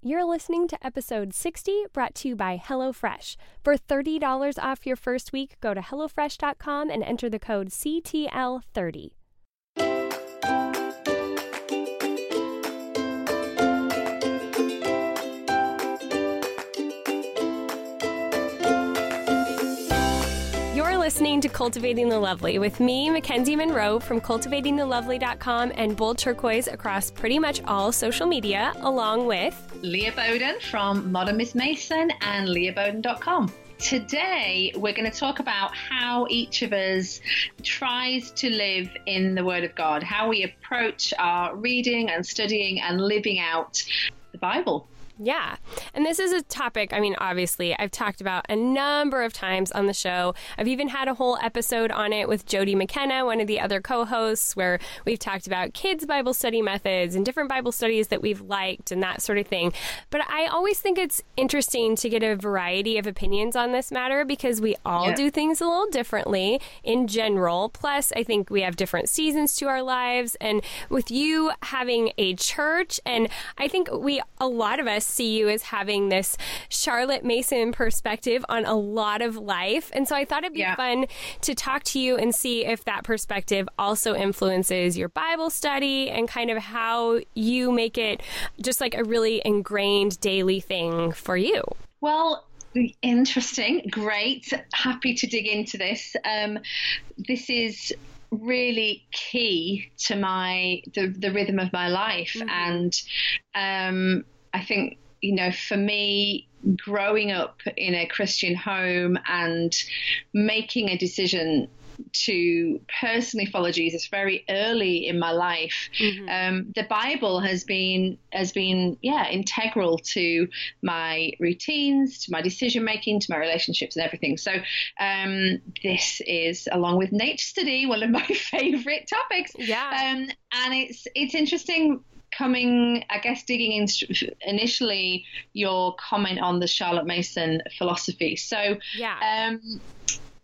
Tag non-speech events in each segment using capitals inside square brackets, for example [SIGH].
You're listening to episode 60 brought to you by HelloFresh. For $30 off your first week, go to HelloFresh.com and enter the code CTL30. Listening to Cultivating the Lovely with me, Mackenzie Monroe from cultivatingthelovely.com and Bold Turquoise across pretty much all social media, along with Leah Boden from Modern Miss Mason and leahboden.com. Today, we're going to talk about how each of us tries to live in the Word of God, how we approach our reading and studying and living out the Bible. Yeah. And this is a topic, I mean, obviously, I've talked about a number of times on the show. I've even had a whole episode on it with Jody McKenna, one of the other co hosts, where we've talked about kids' Bible study methods and different Bible studies that we've liked and that sort of thing. But I always think it's interesting to get a variety of opinions on this matter because we all Yeah. do things a little differently in general. Plus, I think we have different seasons to our lives. And with you having a church, and I think we, a lot of us, see you as having this Charlotte Mason perspective on a lot of life. And so I thought it'd be Yeah. fun to talk to you and see if that perspective also influences your Bible study and kind of how you make it just like a really ingrained daily thing for you. Well, interesting, great. Happy to dig into this. Um, this is really key to my the, the rhythm of my life, and um, I think you know for me growing up in a Christian home and making a decision to personally follow Jesus very early in my life. Um, the Bible has been has been yeah integral to my routines, to my decision making, to my relationships and everything. So um, this is along with nature study one of my [LAUGHS] favorite topics. Yeah. Um, and it's it's interesting coming, I guess, digging in initially your comment on the Charlotte Mason philosophy. So Yeah. um,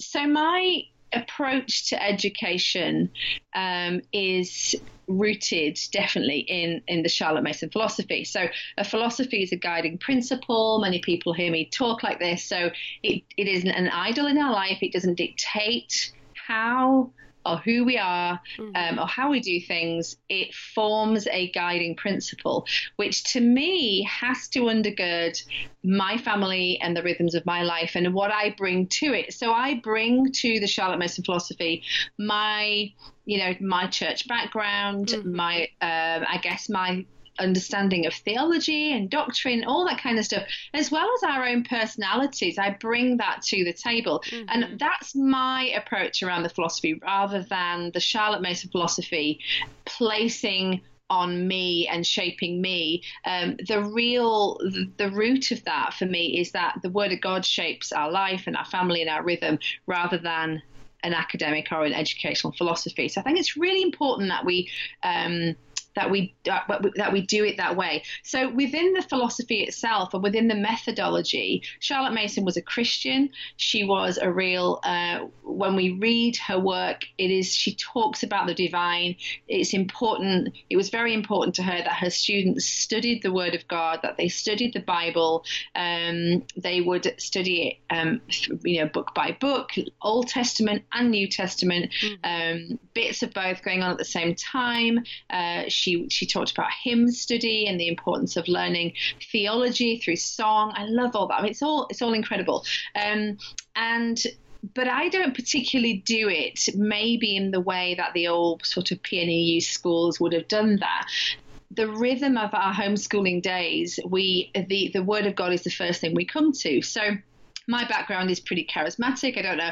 so my approach to education um, is rooted definitely in in the Charlotte Mason philosophy. So a philosophy is a guiding principle. Many people hear me talk like this. So it, it isn't an idol in our life. It doesn't dictate how or who we are um, or how we do things, it forms a guiding principle, which to me has to undergird my family and the rhythms of my life and what I bring to it. So I bring to the Charlotte Mason philosophy my, you know, my church background, my, um, I guess my understanding of theology and doctrine, all that kind of stuff, as well as our own personalities. I bring that to the table. And that's my approach around the philosophy rather than the Charlotte Mason philosophy placing on me and shaping me um, the real the root of that for me is that the word of god shapes our life and our family and our rhythm rather than an academic or an educational philosophy so i think it's really important that we um, that we that we do it that way. So within the philosophy itself, and within the methodology, Charlotte Mason was a Christian. She was a real. Uh, when we read her work, it is she talks about the divine. It's important. It was very important to her that her students studied the Word of God, that they studied the Bible. Um, they would study it, um, you know, book by book, Old Testament and New Testament, um, bits of both going on at the same time. Uh, she she talked about hymn study and the importance of learning theology through song. I love all that. I mean, it's all it's all incredible. Um, and but I don't particularly do it maybe in the way that the old sort of PNEU schools would have done that the rhythm of our homeschooling days, we the the word of God is the first thing we come to. So my background is pretty charismatic. I don't know.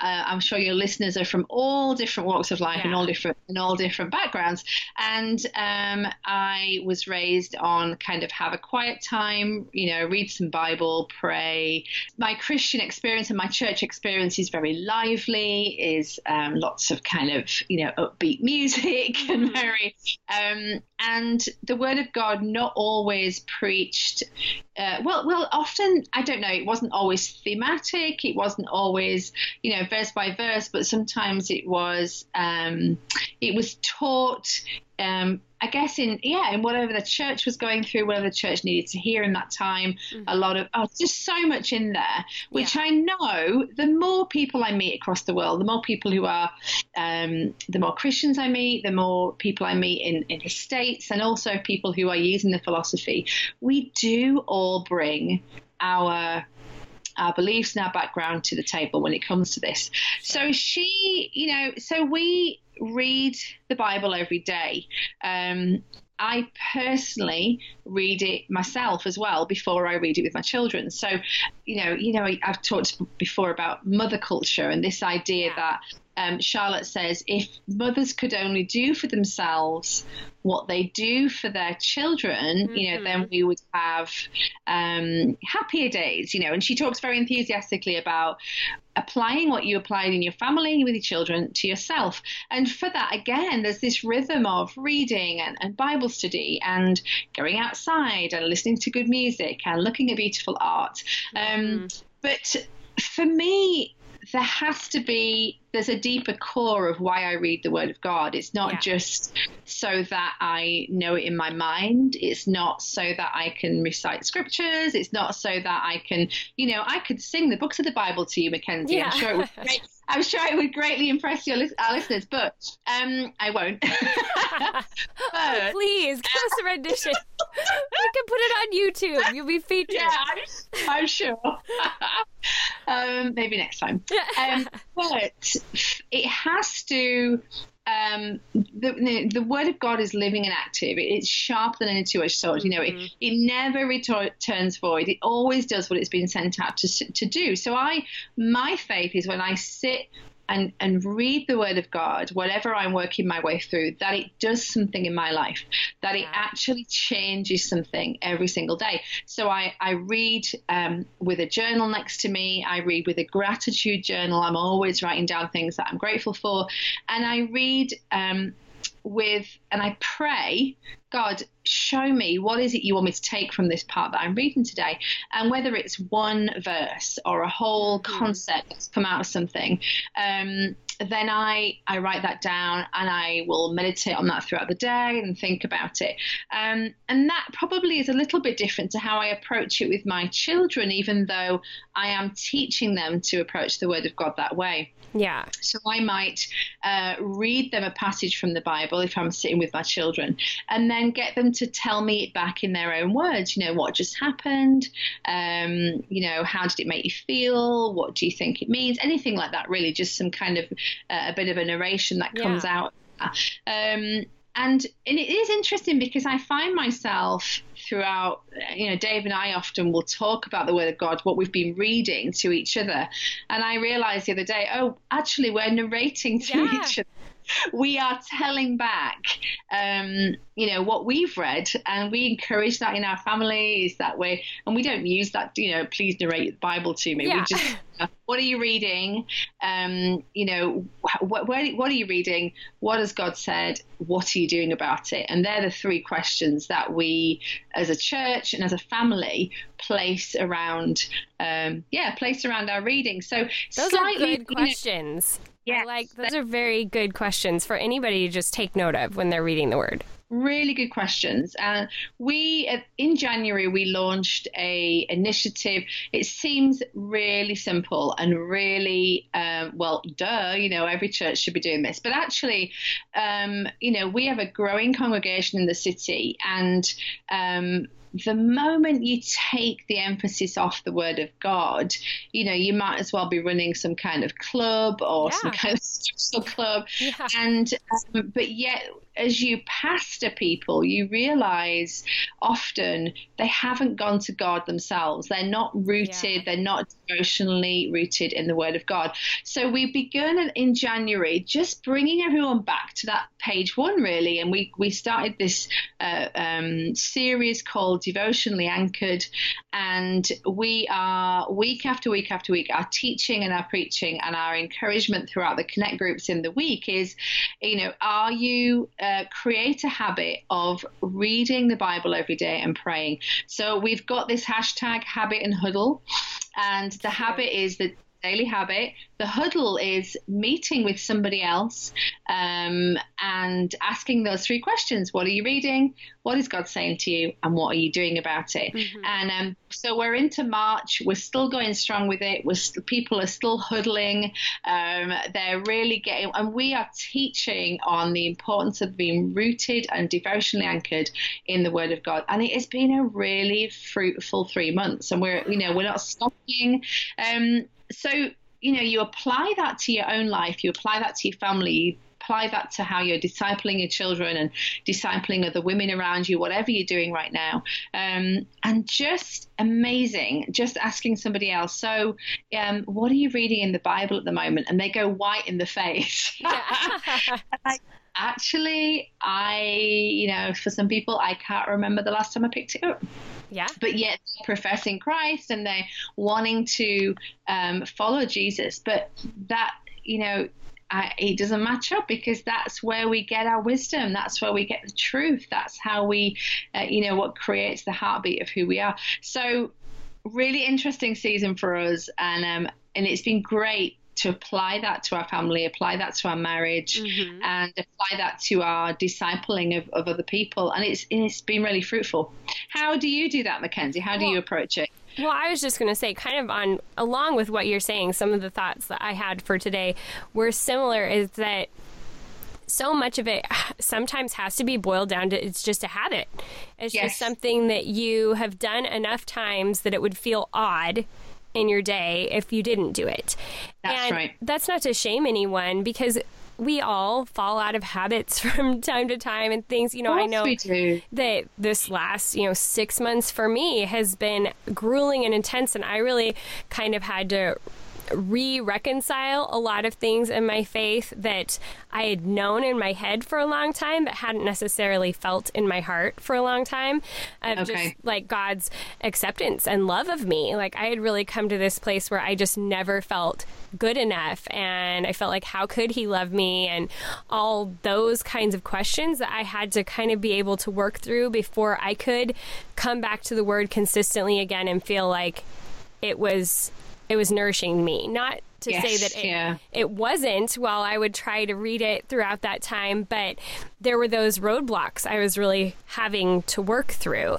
Uh, I'm sure your listeners are from all different walks of life yeah. and all different and all different backgrounds. And um, I was raised on kind of have a quiet time, you know, read some Bible, pray. My Christian experience and my church experience is very lively. Is um, lots of kind of you know upbeat [LAUGHS] music and mm-hmm. very um, and the Word of God not always preached. Uh, well, well, often I don't know. It wasn't always thematic. It wasn't always, you know, verse by verse, but sometimes it was um, it was taught um, I guess in yeah, in whatever the church was going through, whatever the church needed to hear in that time, mm-hmm. a lot of oh, just so much in there, which yeah. I know the more people I meet across the world, the more people who are, um, the more Christians I meet, the more people I meet in in the states, and also people who are using the philosophy. We do all bring our our beliefs and our background to the table when it comes to this. So she, you know, so we read the Bible every day. Um, I personally read it myself as well before I read it with my children. So, you know, you know, I've talked before about mother culture and this idea that um, Charlotte says if mothers could only do for themselves what they do for their children, mm-hmm. you know, then mm-hmm. we would have um, happier days, you know. And she talks very enthusiastically about applying what you applied in your family with your children to yourself. And for that, again, there's this rhythm of reading and, and Bible study and going outside and listening to good music and looking at beautiful art. Um, mm-hmm. But for me, there has to be there's a deeper core of why I read the Word of God. It's not yeah. just so that I know it in my mind. It's not so that I can recite scriptures. It's not so that I can, you know, I could sing the books of the Bible to you, Mackenzie. Yeah. I'm sure it would. [LAUGHS] Great, I'm sure it would greatly impress your our listeners, but um, I won't. [LAUGHS] but, Please give us a rendition. [LAUGHS] we can put it on YouTube. You'll be featured. Yeah, I'm, I'm sure. [LAUGHS] um, maybe next time. Um, but it has to um, the, the word of God is living and active. It's sharper than any two-edged sword. You know, mm-hmm. it, it never returns void. It always does what it's been sent out to to do. So I, my faith is when I sit and, and read the Word of God, whatever I'm working my way through, that it does something in my life, that it actually changes something every single day. So I, I read um, with a journal next to me, I read with a gratitude journal. I'm always writing down things that I'm grateful for. And I read um, with, and I pray, God, show me what is it you want me to take from this part that I'm reading today. And whether it's one verse or a whole mm. concept that's come out of something, um, then I, I write that down and I will meditate on that throughout the day and think about it. Um, and that probably is a little bit different to how I approach it with my children, even though I am teaching them to approach the Word of God that way. Yeah. So I might uh, read them a passage from the Bible if I'm sitting with my children, and then get them to tell me it back in their own words. You know, what just happened? Um, you know, how did it make you feel? What do you think it means? Anything like that, really. Just some kind of uh, a bit of a narration that comes yeah. out. Um, and and it is interesting because I find myself throughout, you know, Dave and I often will talk about the Word of God, what we've been reading to each other, and I realised the other day, oh, actually, we're narrating to yeah. each other [LAUGHS] we are telling back, um, you know, what we've read, and we encourage that in our families that way. And we don't use that, you know, please narrate the Bible to me. Yeah. We just, [LAUGHS] uh, what are you reading? Um, you know, what, what, what are you reading? What has God said? What are you doing about it? And they're the three questions that we, as a church and as a family, place around, um, yeah, place around our reading. So those slightly, are good questions. You know, yeah, like those are very good questions for anybody to just take note of when they're reading the word. Really good questions. And uh, we in January we launched a initiative. It seems really simple and really um, well, duh. You know, every church should be doing this, but actually, um, you know, we have a growing congregation in the city, and um, the moment you take the emphasis off the word of God, you know, you might as well be running some kind of club or yeah. some kind of [LAUGHS] social club. Yeah. And, um, but yet, as you pastor people, you realize often they haven't gone to God themselves. They're not rooted, yeah. they're not devotionally rooted in the Word of God. So we began in January just bringing everyone back to that page one, really. And we, we started this uh, um, series called Devotionally Anchored. And we are week after week after week, our teaching and our preaching and our encouragement throughout the Connect groups in the week is, you know, are you uh, create a habit of reading the Bible every day and praying? So we've got this hashtag habit and huddle. And the habit is that daily habit. The huddle is meeting with somebody else um, and asking those three questions What are you reading? What is God saying to you? And what are you doing about it? Mm-hmm. And um, so we're into March. We're still going strong with it. We're st- people are still huddling. Um, they're really getting, and we are teaching on the importance of being rooted and devotionally anchored in the Word of God. And it has been a really fruitful three months. And we're, you know, we're not stopping. Um, so you know you apply that to your own life you apply that to your family you apply that to how you're discipling your children and discipling other women around you whatever you're doing right now. Um, and just amazing just asking somebody else so um, what are you reading in the bible at the moment? And they go white in the face. [LAUGHS] [LAUGHS] Like, actually i you know for some people i can't remember the last time i picked it up yeah. But yet professing Christ and they're wanting to um, follow Jesus. But that, you know, I, it doesn't match up because that's where we get our wisdom. That's where we get the truth. That's how we, uh, you know, what creates the heartbeat of who we are. So, really interesting season for us, and um, and it's been great to apply that to our family, apply that to our marriage, mm-hmm. and apply that to our discipling of, of other people. And it's it's been really fruitful. How do you do that, Mackenzie? How do well, you approach it? Well, I was just going to say, kind of on along with what you're saying, some of the thoughts that I had for today were similar. Is that so much of it sometimes has to be boiled down to it's just a habit. It's yes. just something that you have done enough times that it would feel odd in your day if you didn't do it. That's and right. That's not to shame anyone because we all fall out of habits [LAUGHS] from time to time and things you know i know that this last you know six months for me has been grueling and intense and i really kind of had to re reconcile a lot of things in my faith that I had known in my head for a long time, but hadn't necessarily felt in my heart for a long time. Of okay. just like God's acceptance and love of me. Like I had really come to this place where I just never felt good enough. And I felt like, how could He love me? And all those kinds of questions that I had to kind of be able to work through before I could come back to the Word consistently again and feel like it was it was nourishing me. Not to yes, say that it, yeah. it wasn't while I would try to read it throughout that time, but there were those roadblocks I was really having to work through.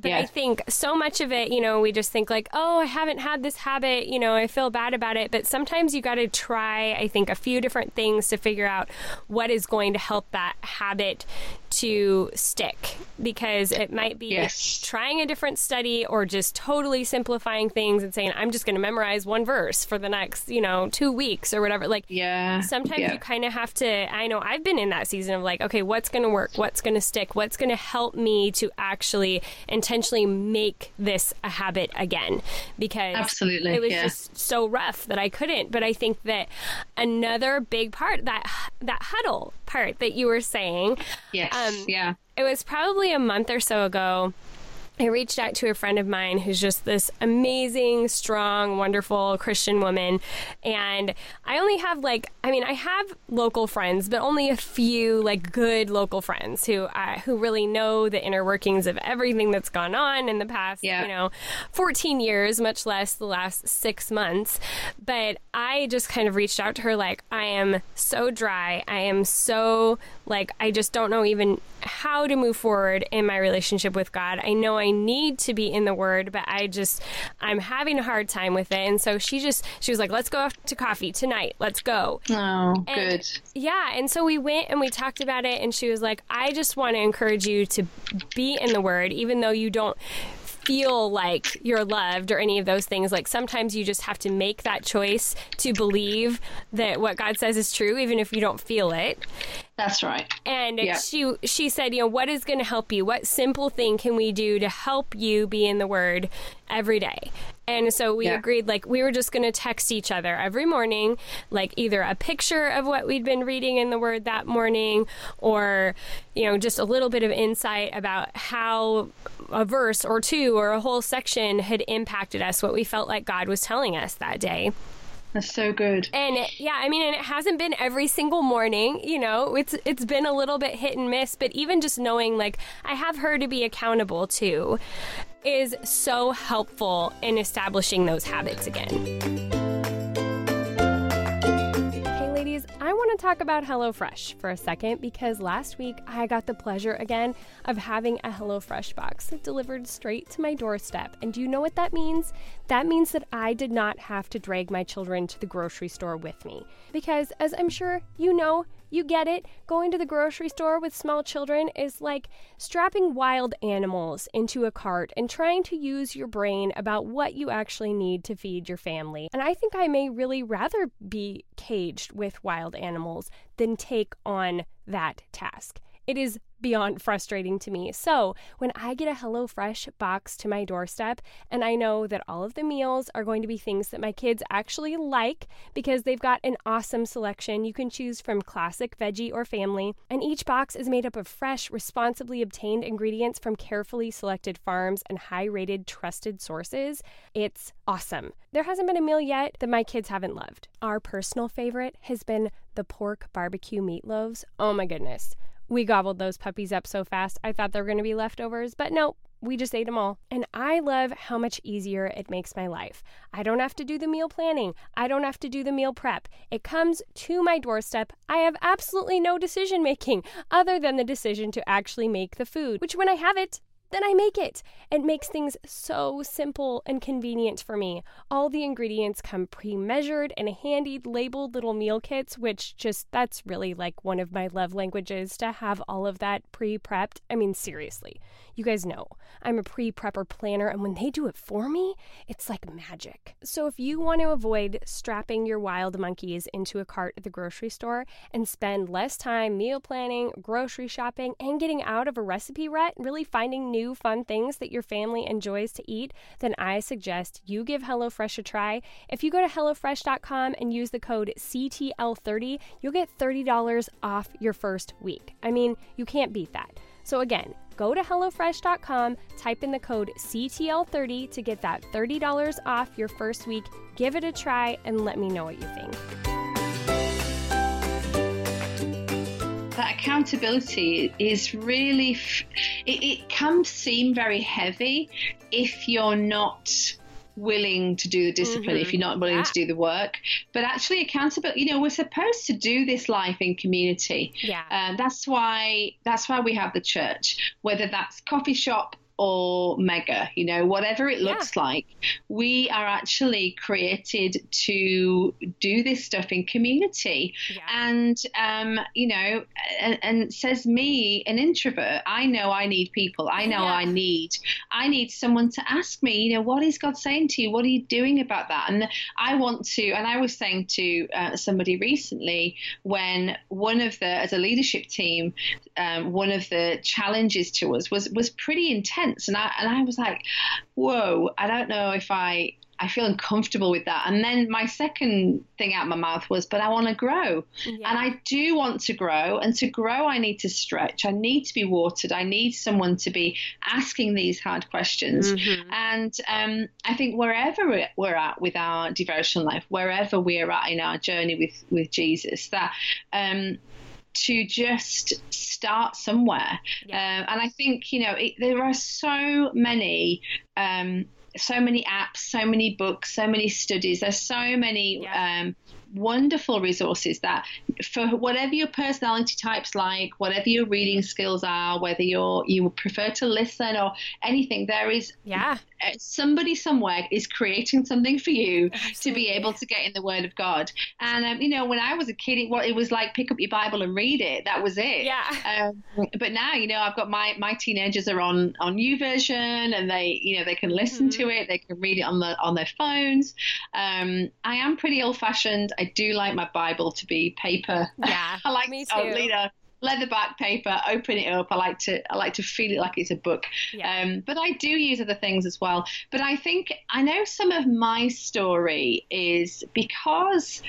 But yeah. I think so much of it, you know, we just think like, oh, I haven't had this habit, you know, I feel bad about it. But sometimes you got to try, I think, a few different things to figure out what is going to help that habit to stick because it might be yes. trying a different study or just totally simplifying things and saying I'm just going to memorize one verse for the next, you know, 2 weeks or whatever. Like yeah. Sometimes yeah. you kind of have to I know I've been in that season of like okay, what's going to work? What's going to stick? What's going to help me to actually intentionally make this a habit again because Absolutely. it was yeah. just so rough that I couldn't. But I think that another big part that that huddle part that you were saying yes um, yeah. It was probably a month or so ago. I reached out to a friend of mine who's just this amazing, strong, wonderful Christian woman. And I only have like, I mean, I have local friends, but only a few like good local friends who uh, who really know the inner workings of everything that's gone on in the past, yeah. you know, 14 years, much less the last six months. But I just kind of reached out to her like, I am so dry. I am so like, I just don't know even how to move forward in my relationship with God. I know I need to be in the Word, but I just, I'm having a hard time with it. And so she just, she was like, let's go to coffee tonight. Let's go. Oh, and, good. Yeah. And so we went and we talked about it. And she was like, I just want to encourage you to be in the Word, even though you don't feel like you're loved or any of those things. Like sometimes you just have to make that choice to believe that what God says is true, even if you don't feel it. That's right. And yeah. she she said, you know, what is going to help you? What simple thing can we do to help you be in the Word every day? And so we yeah. agreed, like, we were just going to text each other every morning, like either a picture of what we'd been reading in the Word that morning, or, you know, just a little bit of insight about how a verse or two or a whole section had impacted us, what we felt like God was telling us that day. That's so good. And it, yeah, I mean, and it hasn't been every single morning. You know, it's it's been a little bit hit and miss. But even just knowing, like, I have her to be accountable to, is so helpful in establishing those habits again. I want to talk about HelloFresh for a second because last week I got the pleasure again of having a HelloFresh box delivered straight to my doorstep. And do you know what that means? That means that I did not have to drag my children to the grocery store with me. Because, as I'm sure you know, you get it. Going to the grocery store with small children is like strapping wild animals into a cart and trying to use your brain about what you actually need to feed your family. And I think I may really rather be caged with wild animals than take on that task. It is beyond frustrating to me. So, when I get a HelloFresh box to my doorstep and I know that all of the meals are going to be things that my kids actually like because they've got an awesome selection, you can choose from classic, veggie, or family, and each box is made up of fresh, responsibly obtained ingredients from carefully selected farms and high rated, trusted sources. It's awesome. There hasn't been a meal yet that my kids haven't loved. Our personal favorite has been the pork barbecue meatloaves. Oh my goodness. We gobbled those puppies up so fast, I thought they were going to be leftovers, but no, we just ate them all. And I love how much easier it makes my life. I don't have to do the meal planning. I don't have to do the meal prep. It comes to my doorstep. I have absolutely no decision making other than the decision to actually make the food, which when I have it, then I make it. It makes things so simple and convenient for me. All the ingredients come pre measured and handy labeled little meal kits, which just that's really like one of my love languages to have all of that pre prepped. I mean, seriously, you guys know I'm a pre prepper planner, and when they do it for me, it's like magic. So if you want to avoid strapping your wild monkeys into a cart at the grocery store and spend less time meal planning, grocery shopping, and getting out of a recipe rut, really finding new fun things that your family enjoys to eat, then I suggest you give HelloFresh a try. If you go to HelloFresh.com and use the code CTL30, you'll get $30 off your first week. I mean, you can't beat that. So again, go to HelloFresh.com, type in the code CTL30 to get that $30 off your first week. Give it a try and let me know what you think. that accountability is really, it, it can seem very heavy if you're not willing to do the discipline, mm-hmm. if you're not willing yeah. to do the work. But actually, accountability. You know, we're supposed to do this life in community. Yeah. Um, that's why that's why we have the church. Whether that's coffee shop or mega, you know, whatever it looks yeah. like, we are actually created to do this stuff in community. Yeah. And, um, you know, and, and, says me, an introvert, I know I need people. I know yeah. I need, I need someone to ask me, you know, what is God saying to you? What are you doing about that? And I want to, and I was saying to uh, somebody recently when one of the, as a leadership team, um, one of the challenges to us was, was pretty intense and I and I was like, whoa, I don't know if I I feel uncomfortable with that. And then my second thing out of my mouth was, but I want to grow. Yeah. And I do want to grow. And to grow, I need to stretch. I need to be watered. I need someone to be asking these hard questions. Mm-hmm. And um, I think wherever we're at with our devotional life, wherever we're at in our journey with, with Jesus, that um, to just start somewhere. Yeah. Um, and I think, you know, it, there are so many. Um, so many apps, so many books, so many studies. There's so many yeah. um, wonderful resources that for whatever your personality types like, whatever your reading skills are, whether you're you prefer to listen or anything, there is yeah somebody somewhere is creating something for you to be able to get in the Word of God. And um, you know, when I was a kid, it, well, it was like pick up your Bible and read it. That was it. Yeah. Um, but now, you know, I've got my my teenagers are on on YouVersion, and they you know they can listen mm-hmm. to it, they can read it on the on their phones. Um, I am pretty old fashioned. I do like my Bible to be paper. Yeah, [LAUGHS] I like me too. Oh, Lena, leatherback paper, open it up. I like to I like to feel it like it's a book. Yeah. Um, but I do use other things as well. But I think I know some of my story is because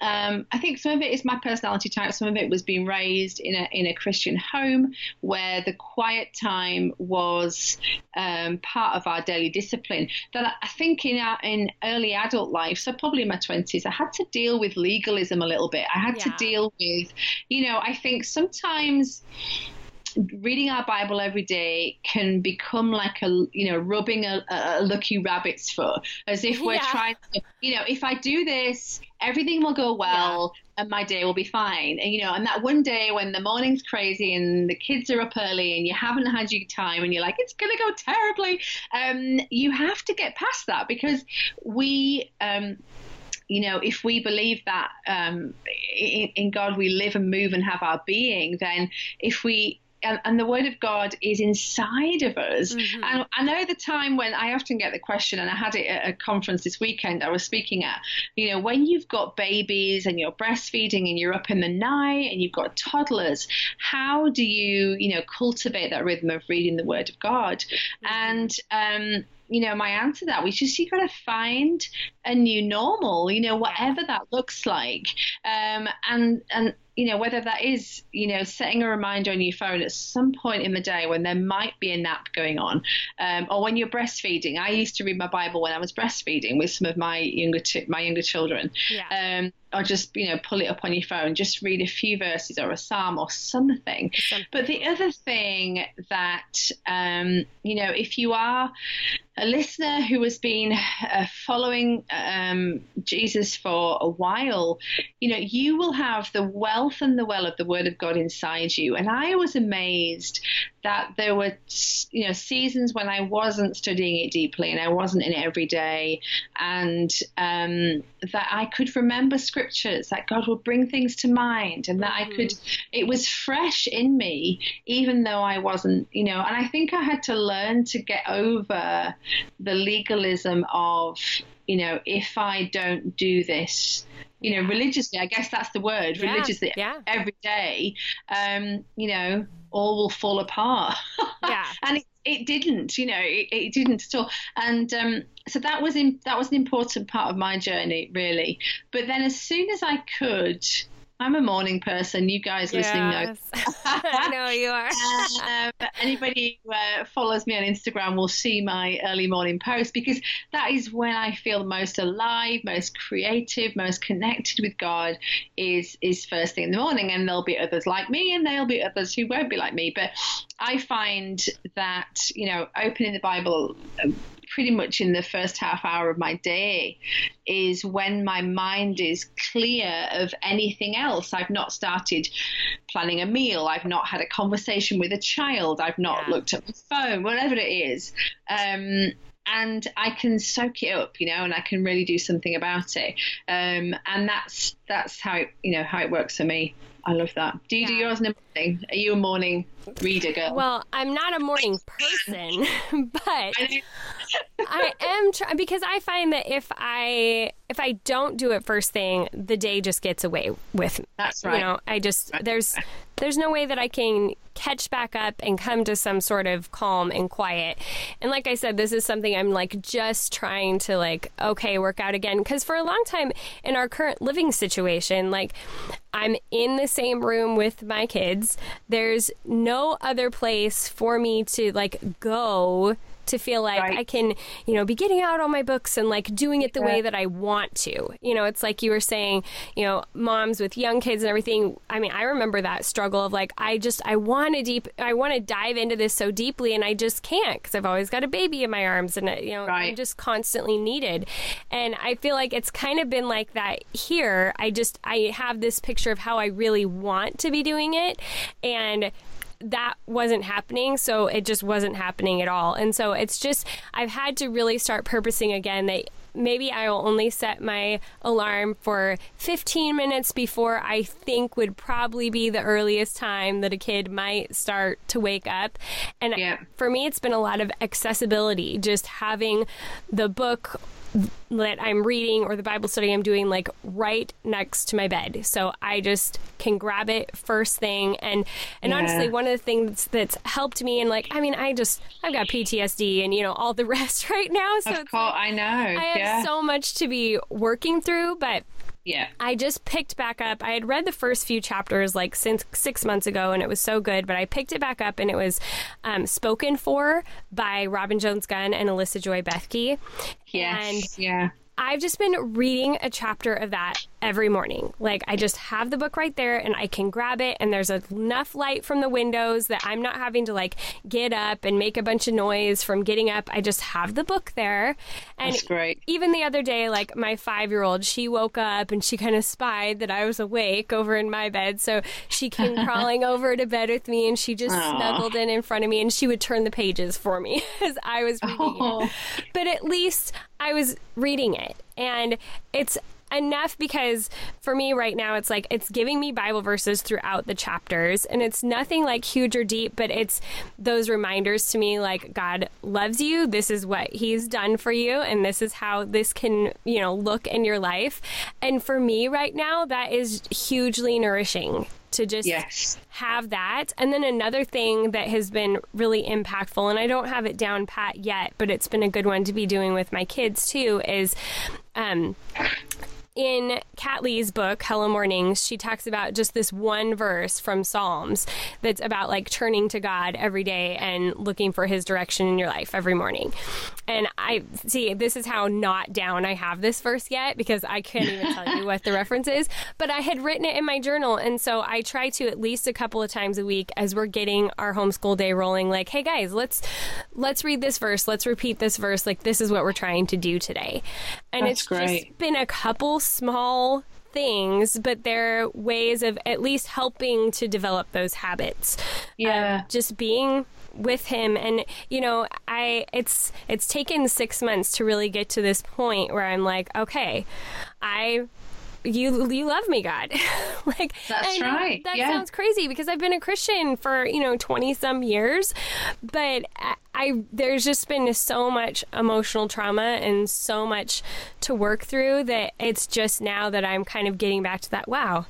um, I think some of it is my personality type. Some of it was being raised in a in a Christian home where the quiet time was um, part of our daily discipline. That I think in our, in early adult life, so probably in my twenties, I had to deal with legalism a little bit. I had yeah. to deal with, you know, I think sometimes reading our Bible every day can become like a you know rubbing a, a lucky rabbit's foot, as if we're yeah. trying. To, you know, if I do this, everything will go well. Yeah. And my day will be fine. And you know, and that one day when the morning's crazy and the kids are up early and you haven't had your time and you're like, it's gonna go terribly. Um, you have to get past that because we um, you know, if we believe that um, in, in, God we live and move and have our being, then if we and, and, the word of God is inside of us. Mm-hmm. And I know the time when I often get the question, and I had it at a conference this weekend I was speaking at, you know, when you've got babies and you're breastfeeding and you're up in the night and you've got toddlers, how do you, you know, cultivate that rhythm of reading the word of God? Mm-hmm. And, um, you know, my answer to that was just you got to find a new normal, you know, whatever that looks like. Um, and, and, you know, whether that is, you know, setting a reminder on your phone at some point in the day when there might be a nap going on, um, or when you're breastfeeding. I used to read my Bible when I was breastfeeding with some of my younger t- my younger children. Yeah. Um, or just you know pull it up on your phone just read a few verses or a psalm or something, something. but the other thing that um, you know if you are a listener who has been uh, following um, Jesus for a while, you know, you will have the wealth and the well of the Word of God inside you. And I was amazed that there were, you know, seasons when I wasn't studying it deeply and I wasn't in it every day, and um, that I could remember scriptures, that God would bring things to mind, and that mm-hmm. I could, it was fresh in me, even though I wasn't, you know, and I think I had to learn to get over the legalism of, you know, if I don't do this, you know, religiously, I guess that's the word, yeah, religiously, yeah. every day, um, you know, all will fall apart. [LAUGHS] Yeah. and it, it didn't, you know, it, it didn't at all. And um, so that was in, that was an important part of my journey, really. But then as soon as I could, I'm a morning person. You guys listening know. [LAUGHS] I know you are. uh, [LAUGHS] anybody who uh, follows me on Instagram will see my early morning post because that is when I feel most alive, most creative, most connected with God. Is is first thing in the morning, and there'll be others like me, and there'll be others who won't be like me. But I find that you know, opening the Bible. Pretty much in the first half hour of my day is when my mind is clear of anything else. I've not started planning a meal. I've not had a conversation with a child. I've not yeah. looked at my phone, whatever it is. Um, and I can soak it up, you know, and I can really do something about it. Um, and that's that's how it, you know how it works for me. I love that. Do you yeah. do yours in the morning? Are you a morning reader girl? Well, I'm not a morning person, [LAUGHS] but I am trying because I find that if I if I don't do it first thing, the day just gets away with. Me. That's right. You know, I just there's there's no way that I can catch back up and come to some sort of calm and quiet. And like I said, this is something I'm like just trying to like okay work out again because for a long time in our current living situation, like I'm in the same room with my kids. There's no other place for me to like go to feel like right. I can, you know, be getting out all my books and like doing it the yeah. way that I want to. You know, it's like you were saying, you know, moms with young kids and everything. I mean, I remember that struggle of like, I just, I want to deep, I want to dive into this so deeply and I just can't because I've always got a baby in my arms and, uh, you know, right. I'm just constantly needed. And I feel like it's kind of been like that here. I just, I have this picture of how I really want to be doing it. And that wasn't happening. So it just wasn't happening at all. And so it's just, I've had to really start purposing again that maybe I will only set my alarm for 15 minutes before I think would probably be the earliest time that a kid might start to wake up. And yeah. for me, it's been a lot of accessibility, just having the book that I'm reading or the Bible study I'm doing like right next to my bed. So I just can grab it first thing and and yeah. honestly one of the things that's helped me and like I mean I just I've got PTSD and you know all the [LAUGHS] rest right now so of course, like, I know. I have yeah. so much to be working through but yeah. I just picked back up. I had read the first few chapters like since six months ago, and it was so good. But I picked it back up, and it was um, spoken for by Robin Jones Gunn and Alyssa Joy Bethke. Yes. And yeah. I've just been reading a chapter of that every morning. Like I just have the book right there and I can grab it and there's enough light from the windows that I'm not having to like get up and make a bunch of noise from getting up. I just have the book there. And That's great. Even the other day like my 5-year-old, she woke up and she kind of spied that I was awake over in my bed. So she came [LAUGHS] crawling over to bed with me and she just Aww. snuggled in in front of me and she would turn the pages for me [LAUGHS] as I was reading oh. it. But at least I was reading it. And it's enough because for me right now it's like it's giving me bible verses throughout the chapters and it's nothing like huge or deep but it's those reminders to me like god loves you this is what he's done for you and this is how this can you know look in your life and for me right now that is hugely nourishing to just yes. have that. And then another thing that has been really impactful, and I don't have it down pat yet, but it's been a good one to be doing with my kids too, is um, in Kat Lee's book, Hello Mornings, she talks about just this one verse from Psalms that's about like turning to God every day and looking for his direction in your life every morning. And I see this is how not down I have this verse yet because I can't even tell you what the reference is, but I had written it in my journal. And so I try to at least a couple of times a week as we're getting our homeschool day rolling, like, hey guys, let's let's read this verse, let's repeat this verse, like this is what we're trying to do today. And That's it's great. just been a couple small things, but they're ways of at least helping to develop those habits. Um, yeah. just being with him and you know i it's it's taken six months to really get to this point where i'm like okay i you you love me god. [LAUGHS] Like that's right. that yeah. sounds crazy because i've been a christian for you know 20 some years but I, I there's just been so much emotional trauma and so much to work through that it's just now that i'm kind of getting back to that wow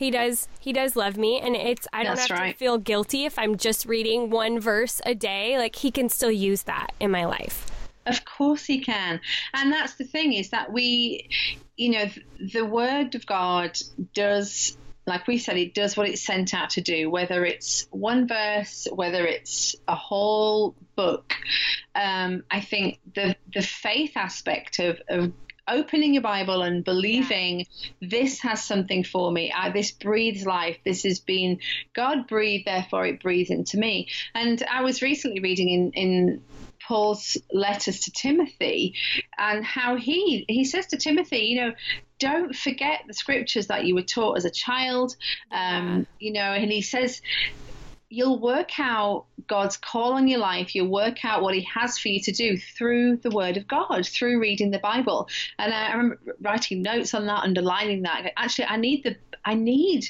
he does he does love me. And it's i don't That's have right. to feel guilty if i'm just reading one verse a day. Like he can still use that in my life of course he can. And that's the thing is that we, you know, the word of God does like we said, it does what it's sent out to do, whether it's one verse, whether it's a whole book. Um, I think the the faith aspect of, of opening your Bible and believing yeah. this has something for me. Uh, this breathes life. This has been God breathed, therefore it breathes into me. And I was recently reading in in Paul's letters to Timothy and how he he says to Timothy, you know, don't forget the scriptures that you were taught as a child. Um, you know, and he says you'll work out God's call on your life. You'll work out what He has for you to do through the Word of God, through reading the Bible. And I remember writing notes on that, underlining that. Actually, I need the I need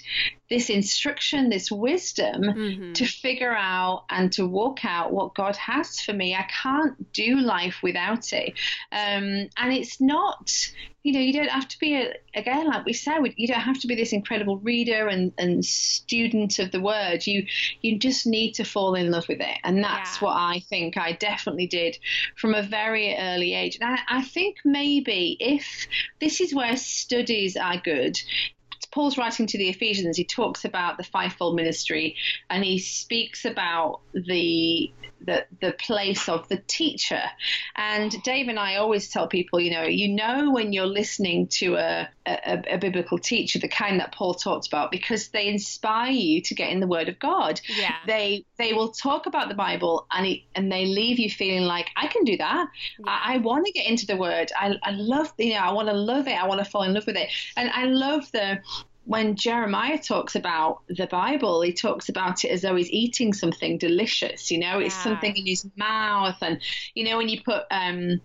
this instruction, this wisdom mm-hmm. to figure out and to walk out what God has for me. I can't do life without it. Um, and it's not you know, you don't have to be a, again, like we said, you don't have to be this incredible reader and, and student of the word. You you just need to fall in love with it, and that's yeah. what I think I definitely did from a very early age. And I, I think maybe if this is where studies are good, Paul's writing to the Ephesians, he talks about the fivefold ministry and he speaks about the the, the place of the teacher. And Dave and I always tell people, you know, you know when you're listening to a, a, a, biblical teacher, the kind that Paul talked about, because they inspire you to get in the Word of God. Yeah. They they will talk about the Bible and it, and they leave you feeling like I can do that. Yeah. I, I want to get into the Word. I, I love you know I want to love it. I want to fall in love with it. And I love the when Jeremiah talks about the Bible, he talks about it as though he's eating something delicious. You know, it's something in his mouth, and you know when you put um,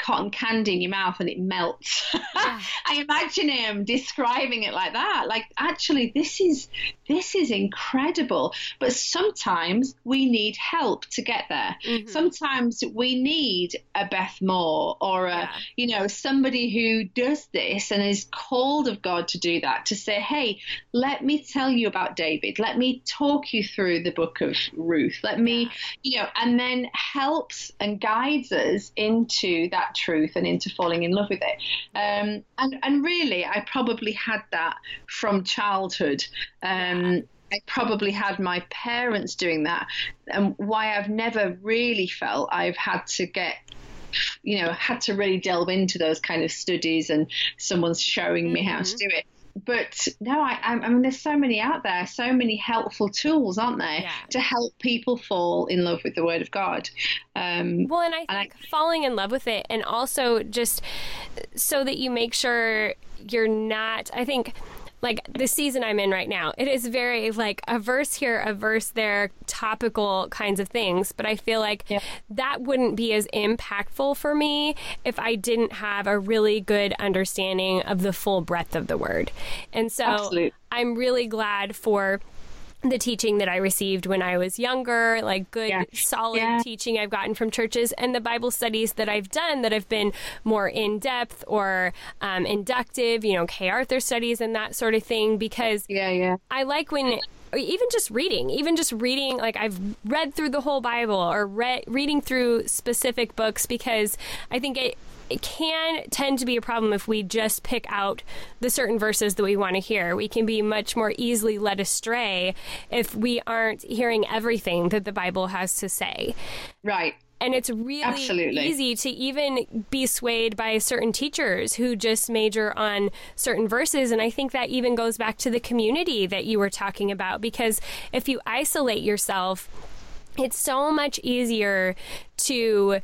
cotton candy in your mouth and it melts. [LAUGHS] Yeah. I imagine him describing it like that. Like, actually, this is this is incredible. But sometimes we need help to get there. Mm-hmm. Sometimes we need a Beth Moore or a, yeah. you know, somebody who does this and is called of God to do that, to say, hey, let me tell you about David. Let me talk you through the book of Ruth. Let me, yeah. you know, and then helps and guides us into that truth and into falling in love with it. Um, and, and really, I probably had that from childhood. Um, I probably had my parents doing that, and why I've never really felt I've had to get you know, had to really delve into those kind of studies and someone's showing me mm-hmm. how to mm-hmm. do it but no, I, I, mean, there's so many out there, so many helpful tools, aren't there, yeah. to help people fall in love with the Word of God. Um, well, and I think and I, falling in love with it, and also just so that you make sure you're not. I think like the season I'm in right now, it is very like a verse here, a verse there, topical kinds of things. But I feel like yeah. that wouldn't be as impactful for me if I didn't have a really good understanding of the full breadth of the word. And so Absolutely. I'm really glad for the teaching that I received when I was younger, like good, yeah. solid yeah. teaching I've gotten from churches, and the Bible studies that I've done that have been more in depth or um, inductive, you know, Kay Arthur studies and that sort of thing. Because yeah, yeah, I like when even just reading, even just reading, like I've read through the whole Bible or read reading through specific books because I think it it can tend to be a problem if we just pick out the certain verses that we want to hear. We can be much more easily led astray if we aren't hearing everything that the Bible has to say. Right. And it's really Absolutely. easy to even be swayed by certain teachers who just major on certain verses. And I think that even goes back to the community that you were talking about, because if you isolate yourself, it's so much easier to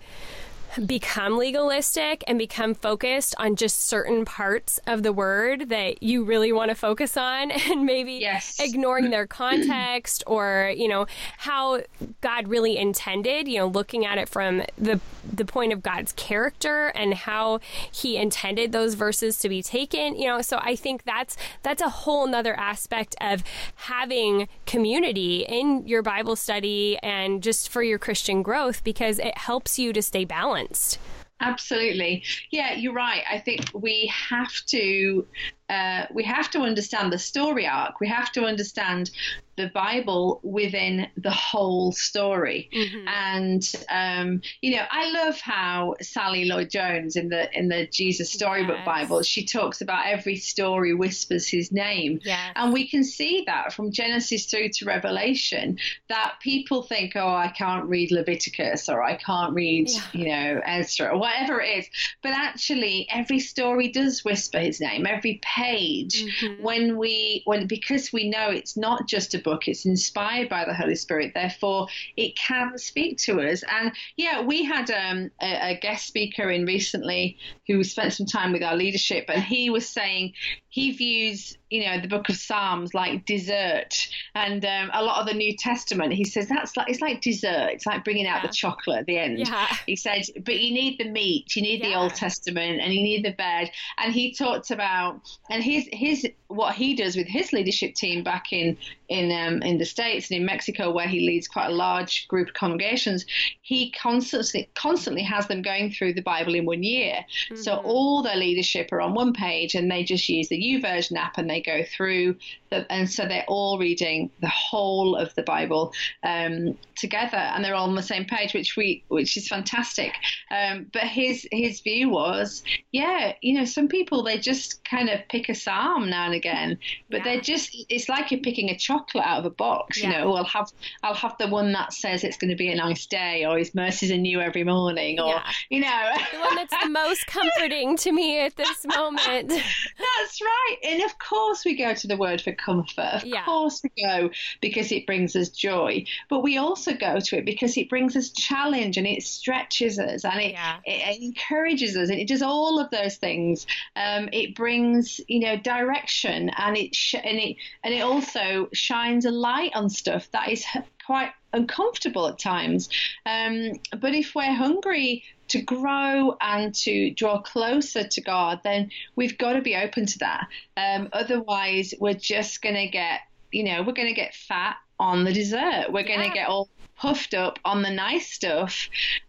become legalistic and become focused on just certain parts of the word that you really want to focus on [LAUGHS] and maybe yes. ignoring their context or, you know, how God really intended, you know, looking at it from the the point of God's character and how he intended those verses to be taken, you know, so I think that's that's a whole nother aspect of having community in your Bible study and just for your Christian growth because it helps you to stay balanced balanced. Absolutely. Yeah, you're right. I think we have to uh, we have to understand the story arc. We have to understand the Bible within the whole story. Mm-hmm. And um, you know, I love how Sally Lloyd Jones in the in the Jesus Storybook yes. Bible, she talks about every story whispers his name. Yes. And we can see that from Genesis through to Revelation that people think, oh, I can't read Leviticus or I can't read, yeah. you know, Ezra or whatever it is. But actually every story does whisper his name. Every page mm-hmm. when we when because we know it's not just a book it's inspired by the holy spirit therefore it can speak to us and yeah we had um, a, a guest speaker in recently who spent some time with our leadership and he was saying he views you know the book of psalms like dessert and um, a lot of the new testament he says that's like it's like dessert it's like bringing out yeah. the chocolate at the end yeah. he said but you need the meat you need yeah. the old testament and you need the veg and he talked about and his his what he does with his leadership team back in in um, in the states and in Mexico where he leads quite a large group of congregations he constantly constantly has them going through the bible in one year mm-hmm. so all their leadership are on one page and they just use the YouVersion app and they go through and so they're all reading the whole of the Bible um, together and they're all on the same page, which we which is fantastic. Um, but his his view was, yeah, you know, some people they just kind of pick a psalm now and again, but yeah. they're just it's like you're picking a chocolate out of a box. Yeah. You know, I'll have I'll have the one that says it's going to be a nice day, or His mercies are new every morning, or yeah. you know, the one that's the most [LAUGHS] comforting to me at this moment. That's right, and of course we go to the Word for comfort. Of yeah. course we go because it brings us joy, but we also go to it because it brings us challenge and it stretches us and it, yeah. it, it, encourages us and it does all of those things. Um, it brings you know direction and it sh- and it and it also shines a light on stuff that is quite uncomfortable at times. Um, but if we're hungry to grow and to draw closer to God, then we've got to be open to that. Um, otherwise, we're just going to get, you know, we're going to get fat on the dessert. We're going to get all puffed up on the nice stuff.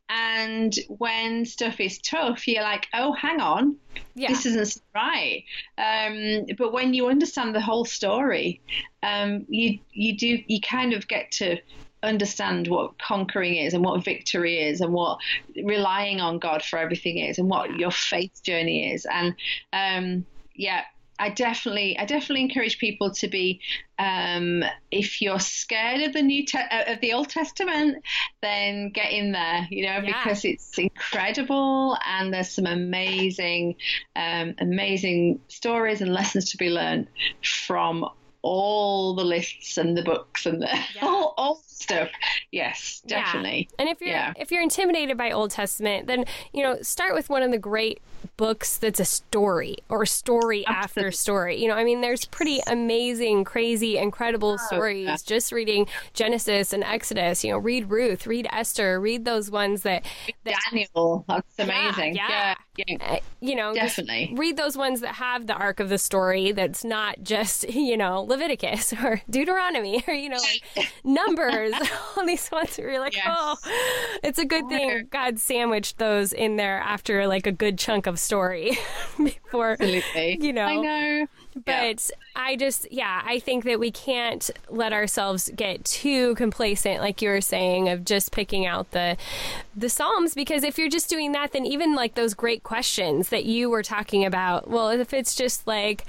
And when stuff is tough, you're like, oh, hang on, yeah. this isn't right. Um, but when you understand the whole story, um, you you do you kind of get to understand what conquering is and what victory is and what relying on God for everything is and what your faith journey is. And um, yeah, I definitely, I definitely encourage people to be. Um, if you're scared of the new te- uh, of the Old Testament, then get in there. You know, yeah. because it's incredible and there's some amazing, um, amazing stories and lessons to be learned from all the lists and the books and the [LAUGHS] yeah. all, all stuff. Yes, definitely. Yeah. And if you're yeah. if you're intimidated by Old Testament, then you know start with one of the great books that's a story or story Absolutely. after story. You know, I mean, there's pretty amazing, crazy, incredible oh, stories. Yeah. Just reading Genesis and Exodus. You know, read Ruth, read Esther, read those ones that, that Daniel. That's amazing. Yeah, yeah. Uh, you know, definitely read those ones that have the arc of the story. That's not just [LAUGHS] you know Leviticus or Deuteronomy or you know like [LAUGHS] Numbers. [LAUGHS] All these ones where you're like, yes. oh, it's a good thing God sandwiched those in there after like a good chunk of story before Absolutely. you know. I know. But yeah. I just, yeah, I think that we can't let ourselves get too complacent, like you were saying, of just picking out the the Psalms. Because if you're just doing that, then even like those great questions that you were talking about, well, if it's just like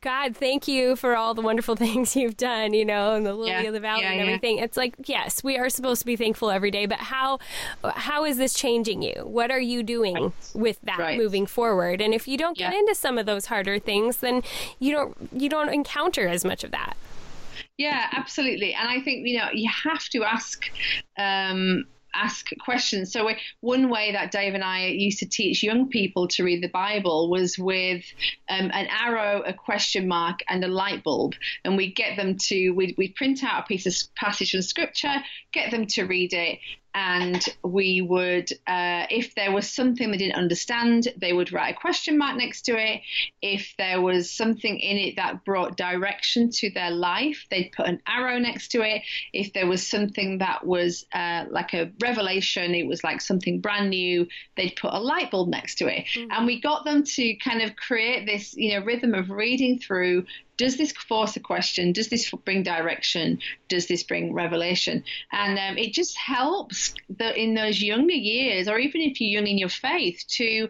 God, thank you for all the wonderful [LAUGHS] things you've done, you know, and the lily yeah, of the valley yeah, and everything. Yeah. It's like, yes, we are supposed to be thankful every day, but how how is this changing you? What are you doing right. with that right. moving forward? And if you don't get into some of those harder things, then you don't you don't encounter as much of that. Yeah, absolutely. And I think you know you have to ask um, ask questions. So one way that Dave and I used to teach young people to read the Bible was with um, an arrow, a question mark, and a light bulb, and we get them to we we print out a piece of passage from Scripture, get them to read it, and we would, uh, if there was something they didn't understand, they would write a question mark next to it. If there was something in it that brought direction to their life, they'd put an arrow next to it. If there was something that was uh, like a revelation, it was like something brand new, they'd put a light bulb next to it. Mm-hmm. And we got them to kind of create this, you know, rhythm of reading through does this force a question? Does this bring direction? Does this bring revelation? And um, it just helps that in those younger years, or even if you're young in your faith, to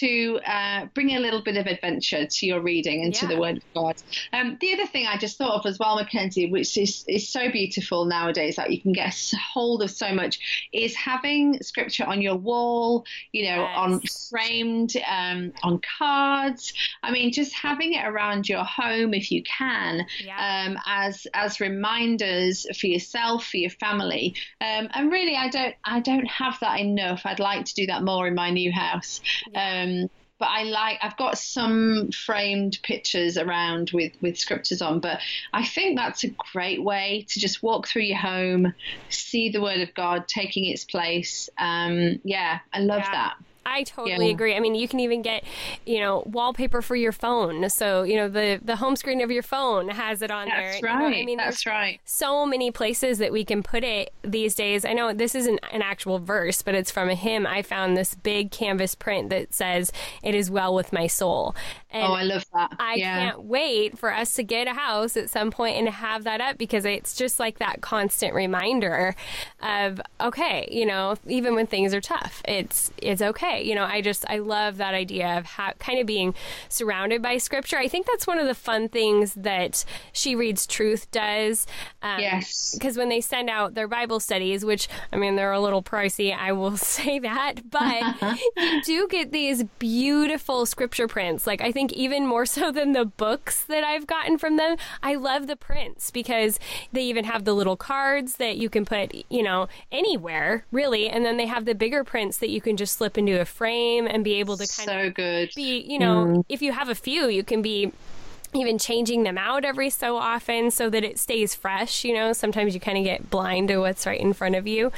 to uh, bring a little bit of adventure to your reading and yeah. to the Word of God. Um, the other thing I just thought of as well, Mackenzie, which is, is so beautiful nowadays that you can get hold of so much, is having scripture on your wall, you know, yes. on framed, um, on cards. I mean, just having it around your home if you can, yeah. um, as as reminders for yourself, for your family. Um, and really, I don't I don't have that enough. I'd like to do that more in my new house. Yeah. Um, but I like I've got some framed pictures around with with scriptures on but I think that's a great way to just walk through your home see the word of God taking its place um, yeah I love yeah. that I totally yeah. agree. I mean, you can even get, you know, wallpaper for your phone. So, you know, the the home screen of your phone has it on That's there. Right. You know, I mean, That's right. So many places that we can put it these days. I know this isn't an actual verse, but it's from a hymn. I found this big canvas print that says, "It is well with my soul." And oh, I love that. I yeah. can't wait for us to get a house at some point and have that up because it's just like that constant reminder of, okay, you know, even when things are tough, it's it's okay you know, I just I love that idea of how, kind of being surrounded by scripture. I think that's one of the fun things that She Reads Truth does. Um, yes. Because when they send out their Bible studies, which I mean they're a little pricey, I will [LAUGHS] say that, but you [LAUGHS] do get these beautiful scripture prints. Like I think even more so than the books that I've gotten from them. I love the prints because they even have the little cards that you can put, you know, anywhere really, and then they have the bigger prints that you can just slip into a frame and be able to kind so of good. be, you know, mm. if you have a few, you can be even changing them out every so often so that it stays fresh you know? Sometimes you kind of get blind to what's right in front of you.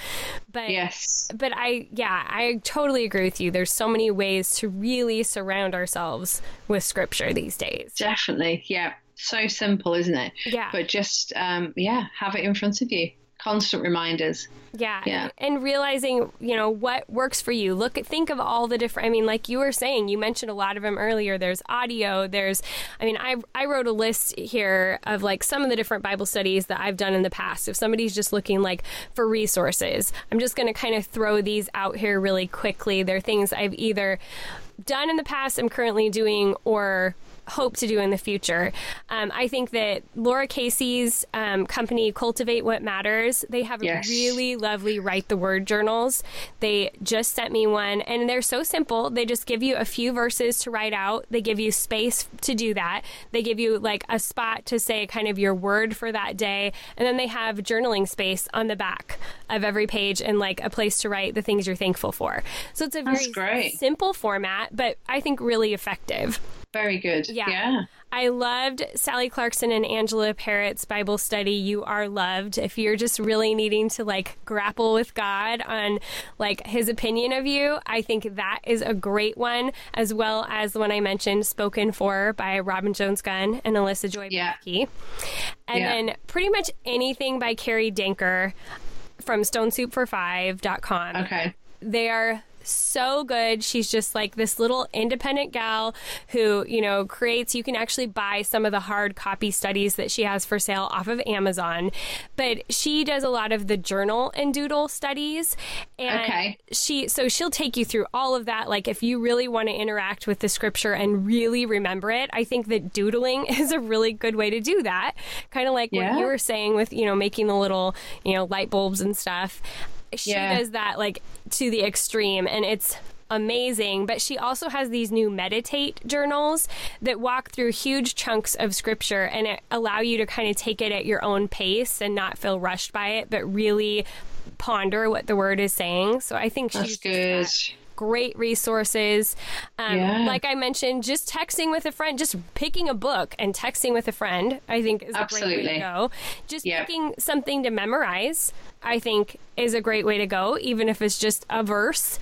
But yes. but i yeah i totally agree with you. There's so many ways to really surround ourselves with scripture these days. Definitely. Yeah. So simple isn't it? Yeah. But just um yeah have it in front of you constant reminders. Yeah. Yeah. And realizing, you know, what works for you. Look at, think of all the different, I mean, like you were saying, you mentioned a lot of them earlier. There's audio, there's, I mean, I, I wrote a list here of like some of the different Bible studies that I've done in the past. If somebody's just looking like for resources, I'm just going to kind of throw these out here really quickly. They're things I've either done in the past, I'm currently doing, or hope to do in the future. Um, I think that Lara Casey's um, company, Cultivate What Matters, they have Yes. really lovely write the word journals. They just sent me one, and they're so simple. They just give you a few verses to write out. They give you space to do that. They give you like a spot to say kind of your word for that day, and then they have journaling space on the back of every page and like a place to write the things you're thankful for. So it's a That's very great. simple format, but I think really effective. Very good. Yeah. Yeah. I loved Sally Clarkson and Angela Perritt's Bible study, You Are Loved. If you're just really needing to like grapple with God on like his opinion of you, I think that is a great one, as well as the one I mentioned, Spoken For by Robin Jones Gunn and Alyssa Joy Yeah. And Yeah. then pretty much anything by Kari Denker from stonesoupfor5.com Okay. they are so good. She's just like this little independent gal who, you know, creates, you can actually buy some of the hard copy studies that she has for sale off of Amazon. But she does a lot of the journal and doodle studies. And Okay. she, so she'll take you through all of that. Like if you really want to interact with the scripture and really remember it, I think that doodling [LAUGHS] is a really good way to do that. Kind of like Yeah. what you were saying with, you know, making the little, you know, light bulbs and stuff she Yeah. does that like to the extreme and it's amazing but she also has these new meditate journals that walk through huge chunks of scripture and it allow you to kind of take it at your own pace and not feel rushed by it but really ponder what the word is saying so i think she's just good. Great resources. Um, Yeah. Like I mentioned, just texting with a friend, just picking a book and texting with a friend, I think is a great way to Absolutely. go. Just Yeah. picking something to memorize, I think is a great way to go, even if it's just a verse.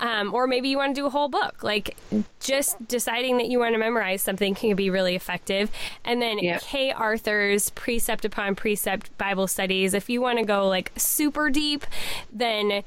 Um, or maybe you want to do a whole book. Like just deciding that you want to memorize something can be really effective. And then Yeah. Kay Arthur's Precept Upon Precept Bible Studies. If you want to go like super deep, then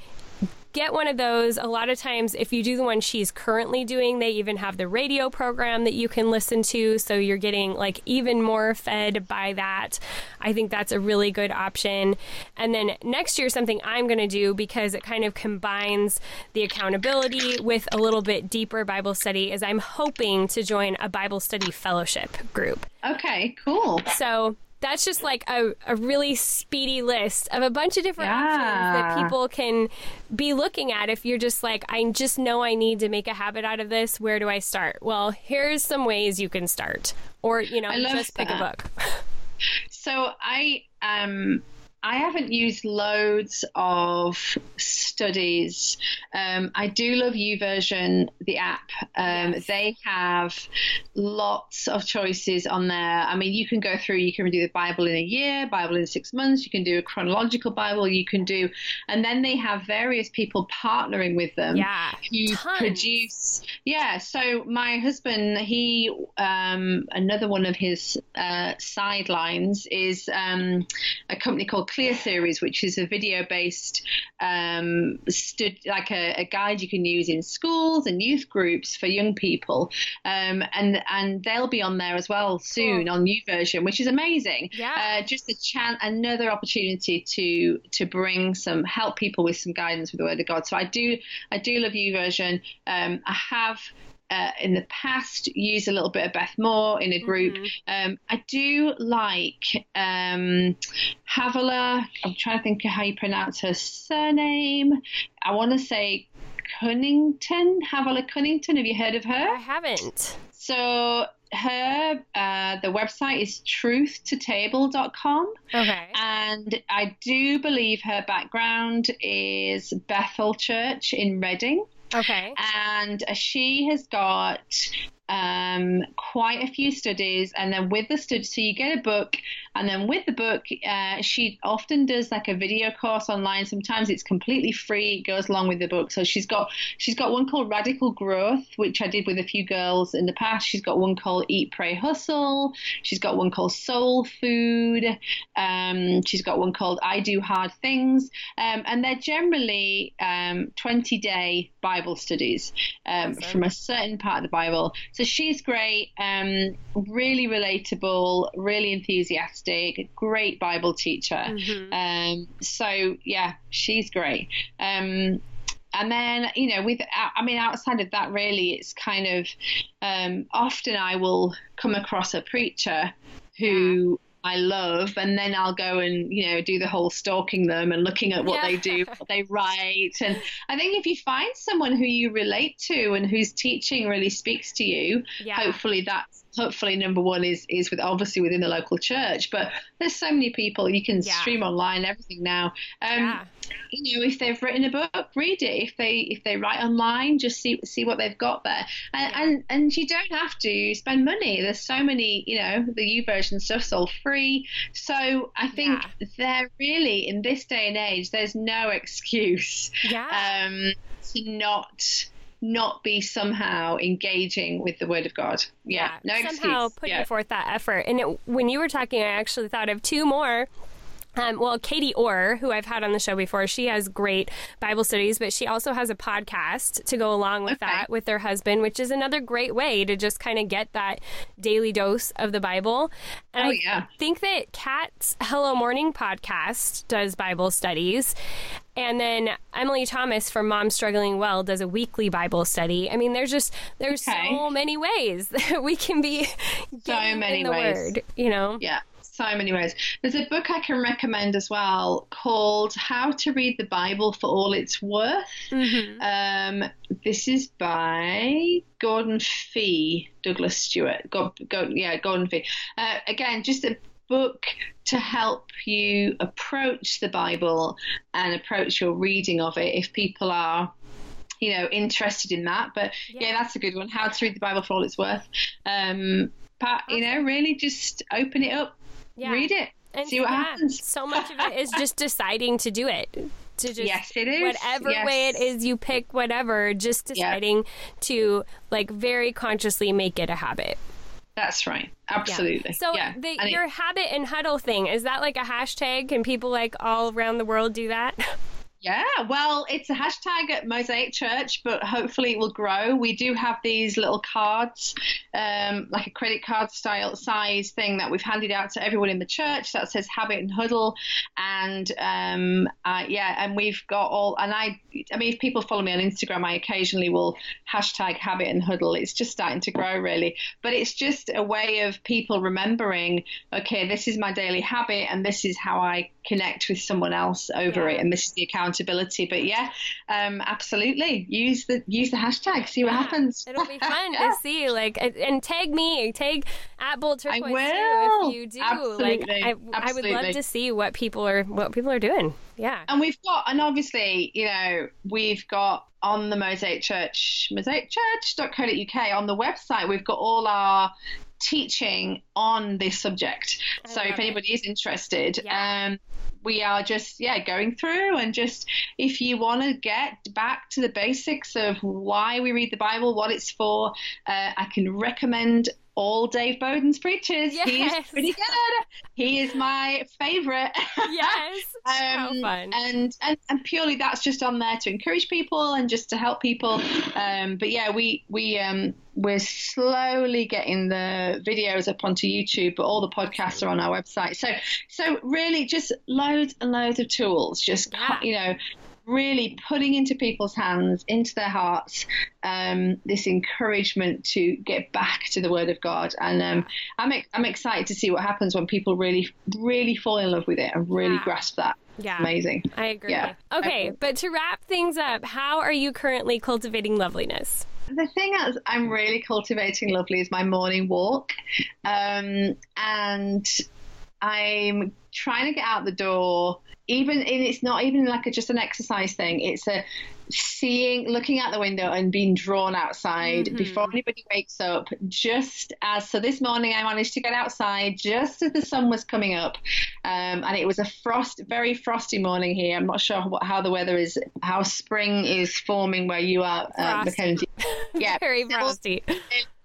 get one of those. A lot of times, if you do the one she's currently doing, they even have the radio program that you can listen to. So you're getting like even more fed by that. I think that's a really good option. And then next year, something I'm going to do because it kind of combines the accountability with a little bit deeper Bible study is I'm hoping to join a Bible study fellowship group. Okay. Cool. So that's just like a, a really speedy list of a bunch of different options that people can be looking at if you're just like, I just know I need to make a habit out of this. Where do I start? Well, here's some ways you can start. Or, you know, just pick a book. [LAUGHS] So I um I haven't used loads of studies. Um, I do love YouVersion, the app. Um, Yes. They have lots of choices on there. I mean, you can go through. You can do the Bible in a year, Bible in six months. You can do a chronological Bible. You can do, and then they have various people partnering with them Yeah. who Tons. produce yeah so my husband he um another one of his uh sidelines is um a company called clear series which is a video based um stud like a, a guide you can use in schools and youth groups for young people um and and they'll be on there as well soon Cool. on YouVersion which is amazing Yeah. uh, just a chance another opportunity to to bring some help people with some guidance with the word of god so i do i do love YouVersion um i have uh, in the past used a little bit of Beth Moore in a group. Um, I do like um, Havilah. I'm trying to think of how you pronounce her surname. I want to say Cunnington. Havilah Cunnington. Have you heard of her? I haven't. So her uh, the website is truthtotable.com Okay. and I do believe her background is Bethel Church in Redding Okay. and she has got um, quite a few studies, and then with the study, so you get a book, and then with the book, uh, she often does like a video course online. Sometimes it's completely free; it goes along with the book. So she's got she's got one called Radical Growth, which I did with a few girls in the past. She's got one called Eat, Pray, Hustle. She's got one called Soul Food. Um, she's got one called I Do Hard Things, um, and they're generally um, 20 day Bible studies um, awesome. from a certain part of the Bible. So she's great, um, really relatable, really enthusiastic, great Bible teacher. Mm-hmm. Um, so yeah, she's great. Um, and then you know with i mean outside of that really it's kind of um, often i will come across a preacher who I love, and then I'll go and you know do the whole stalking them and looking at what yeah. they do, what they [LAUGHS] write, and I think if you find someone who you relate to and whose teaching really speaks to you, yeah. hopefully that's hopefully number one is is with obviously within the local church but there's so many people you can yeah. stream online everything now um, yeah. you know if they've written a book read it if they if they write online just see see what they've got there and yeah. and, and you don't have to spend money there's so many you know the YouVersion stuff's all free so i think they're really in this day and age there's no excuse yeah. um to not not be somehow engaging with the Word of God. Yeah, yeah no somehow excuse. putting yeah. forth that effort. And it, when you were talking, I actually thought of two more um, well, Katie Orr, who I've had on the show before, she has great Bible studies, but she also has a podcast to go along with okay. that with her husband, which is another great way to just kind of get that daily dose of the Bible. And oh, I yeah. think that Kat's Hello Morning podcast does Bible studies. And then Emily Thomas from Mom Struggling Well does a weekly Bible study. I mean, there's just there's okay. so many ways [LAUGHS] that we can be so many in the ways. word, you know. Yeah so many ways. There's a book I can recommend as well called How to Read the Bible for All It's Worth. Mm-hmm. Um, this is by Gordon Fee, Douglas Stuart. Yeah, Gordon Fee. Uh, again, just a book to help you approach the Bible and approach your reading of it if people are you know interested in that but yeah, yeah that's a good one how to read the bible for all it's worth um but you know really just open it up yeah. read it, and see what yeah, happens. So much of it is [LAUGHS] just deciding to do it. To just yes, it is. Whatever yes. way it is you pick, whatever, just deciding yeah. to like very consciously make it a habit. That's right. Absolutely. Yeah. So yeah. the, your it, habit and huddle thing is that like a hashtag? Can people like all around the world do that? [LAUGHS] Yeah, well, it's a hashtag at Mosaic Church, but hopefully it will grow. We do have these little cards, um, like a credit card style size thing that we've handed out to everyone in the church that says Habit and Huddle, and um, uh, yeah, and we've got all. And I, I mean, if people follow me on Instagram, I occasionally will hashtag Habit and Huddle. It's just starting to grow, really, but it's just a way of people remembering, okay, this is my daily habit, and this is how I connect with someone else over yeah. it, and this is the accountability. But yeah, um, absolutely, use the use the hashtag, see what yeah. happens. It'll be [LAUGHS] fun yeah. to see, like, and tag me, tag at Bold Turquoise I will. if you do. Absolutely. Like, I, I would love to see what people are what people are doing. Yeah, and we've got, and obviously, you know, we've got on the Mosaic Church, mosaicchurch.co.uk on the website, we've got all our teaching on this subject. I so if anybody it. is interested, yeah. um, we are just yeah going through and just if you want to get back to the basics of why we read the Bible, what it's for, uh, I can recommend all Dave Boden's preachers. Yes. He's pretty good. He is my favorite. Yes. [LAUGHS] um. And, and and purely that's just on there to encourage people and just to help people. Um, but yeah, we we um we're slowly getting the videos up onto YouTube, but all the podcasts are on our website. So so really just loads and loads of tools. Just yeah. you know really putting into people's hands, into their hearts, um, this encouragement to get back to the Word of God. And um, I'm I'm excited to see what happens when people really really fall in love with it and really yeah. grasp that. Yeah, amazing. I agree. Yeah. Okay, but to wrap things up, how are you currently cultivating loveliness? the thing is, I'm really cultivating lovely is my morning walk, um, and I'm trying to get out the door even and it's not even like a, just an exercise thing it's a seeing, looking out the window and being drawn outside Mhm. before anybody wakes up. Just as so, this morning I managed to get outside just as the sun was coming up, um, and it was a frost, very frosty morning here. I'm not sure what, how the weather is, how spring is forming where you are, uh. Mackenzie. [LAUGHS] Yeah, Very frosty.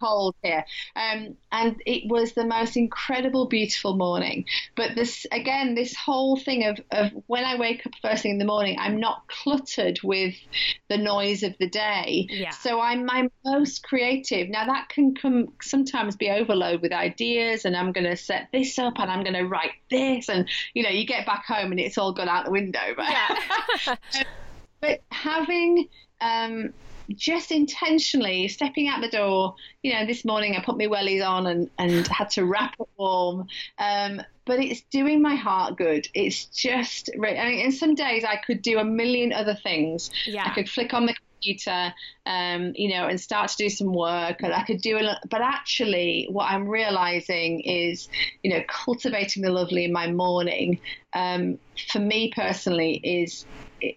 Cold here. Um, and it was the most incredible, beautiful morning. But this, again, this whole thing of, of when I wake up first thing in the morning, I'm not cluttered with the noise of the day. Yeah. So I'm my most creative. Now that can come sometimes be overload with ideas and I'm going to set this up and I'm going to write this. And, you know, you get back home and it's all gone out the window. But, Yeah. [LAUGHS] but having, um, just intentionally stepping out the door. You know, this morning I put my wellies on and, and had to wrap it warm. Um, but it's doing my heart good. It's just, I mean, and some days I could do a million other things. Yeah. I could flick on the computer, um, you know, and start to do some work, and I could do a lot. But actually, what I'm realizing is, you know, cultivating the lovely in my morning, um, for me personally, is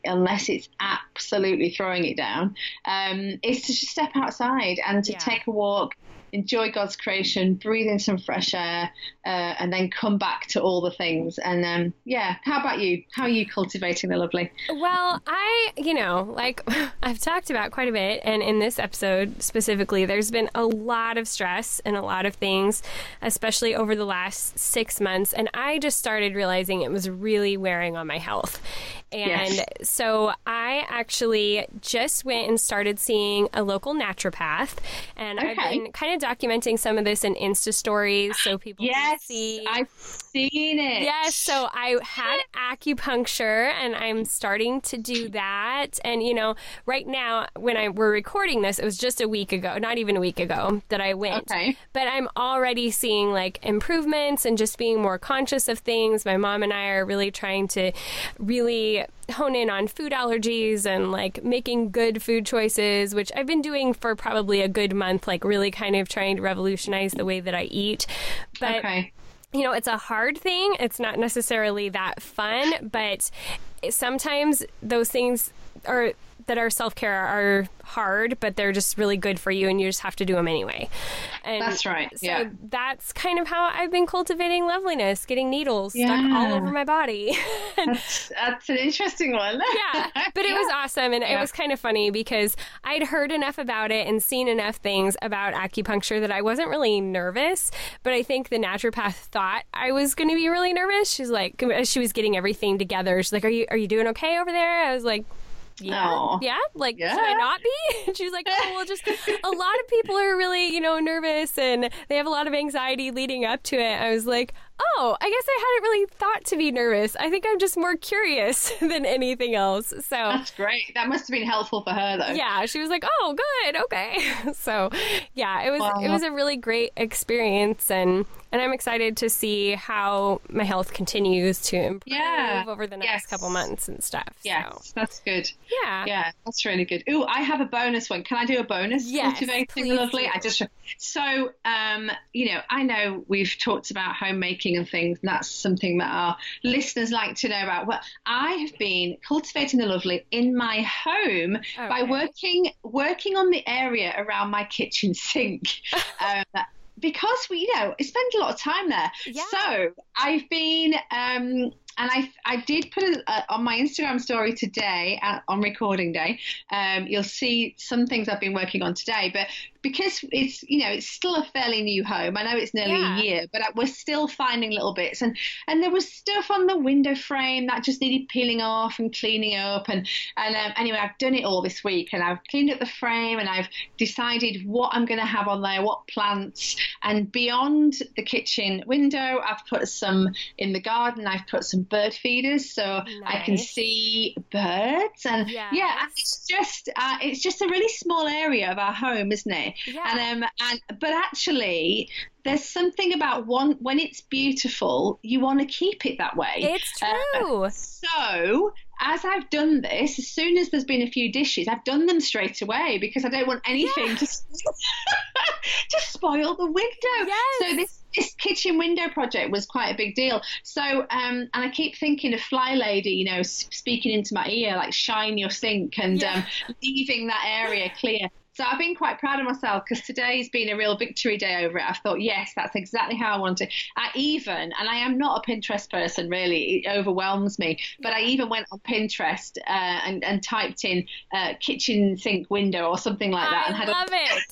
unless it's absolutely throwing it down, um, is to just step outside and to Yeah. take a walk. Enjoy God's creation, breathe in some fresh air, uh, and then come back to all the things. And um, yeah, how about you? How are you cultivating the lovely? Well, I, you know, like [LAUGHS] I've talked about quite a bit, and in this episode specifically, there's been a lot of stress and a lot of things, especially over the last six months. And I just started realizing it was really wearing on my health. And Yes. so I actually just went and started seeing a local naturopath, and I've been kind of documenting some of this in Insta stories so people can Yes, see. I've seen it. Yes, so I had acupuncture and I'm starting to do that. And you know, right now when I we're recording this, it was just a week ago, not even a week ago that I went. Okay. But I'm already seeing like improvements and just being more conscious of things. My mom and I are really trying to really hone in on food allergies and like making good food choices, which I've been doing for probably a good month, like really kind of trying to revolutionize the way that I eat. But Okay. you know, it's a hard thing. It's not necessarily that fun, but sometimes those things are that are self care are hard, but they're just really good for you, and you just have to do them anyway. And That's right, So yeah. that's kind of how I've been cultivating loveliness, getting needles stuck all over my body. [LAUGHS] That's, that's an interesting one. yeah, but it was [LAUGHS] awesome, and it was kind of funny because I'd heard enough about it and seen enough things about acupuncture that I wasn't really nervous. But I think the naturopath thought I was going to be really nervous. She's like, as she was getting everything together, she's like, "Are you are you doing okay over there?" I was like. Yeah, Aw. yeah. Like, should I not be? [LAUGHS] And she like, "Oh, well, just [LAUGHS] a lot of people are really, you know, nervous and they have a lot of anxiety leading up to it." I was like, "Oh, I guess I hadn't really thought to be nervous. I think I'm just more curious [LAUGHS] than anything else." So, That's great. That must have been helpful for her, though. yeah, she was like, "Oh, good, okay." [LAUGHS] So, yeah, it was it was a really great experience, and and I'm excited to see how my health continues to improve Yeah. over the next Yes. couple months and stuff. Yeah, So, that's good. yeah, Yeah, that's really good. Ooh, I have a bonus one. Can I do a bonus? Yes, lovely. do. I just so um, you know, I know we've talked about homemaking and things, and that's something that our listeners like to know about. Well, I have been cultivating the lovely in my home by working working on the area around my kitchen [LAUGHS] sink. [LAUGHS] um, because we, you know, I spend a lot of time there. Yeah. So I've been, um, and I, I did put it uh, on my Instagram story today uh, on recording day. Um, you'll see some things I've been working on today, but because it's, you know, it's still a fairly new home. I know it's nearly Yeah. a year, but we're still finding little bits. And and there was stuff on the window frame that just needed peeling off and cleaning up. And and um, anyway, I've done it all this week, and I've cleaned up the frame, and I've decided what I'm going to have on there, what plants, and beyond the kitchen window, I've put some in the garden. I've put some bird feeders, so I can see birds. And yeah, it's just uh, it's just a really small area of our home, isn't it? Yeah. And um, and but actually, there's something about one when it's beautiful, you want to keep it that way. it's Uh, true. so, as I've done this, as soon as there's been a few dishes, I've done them straight away because I don't want anything to [LAUGHS] to spoil the window. Yes. So this this kitchen window project was quite a big deal. So, um, and I keep thinking of Fly Lady, you know, speaking into my ear, like shine your sink and yeah. um, leaving that area clear. So I've been quite proud of myself because today's been a real victory day over it. I thought, yes, that's exactly how I want it. I even, and I am not a Pinterest person really, it overwhelms me, but I even went on Pinterest uh, and, and typed in uh, kitchen sink window or something like that. I and had love a- it.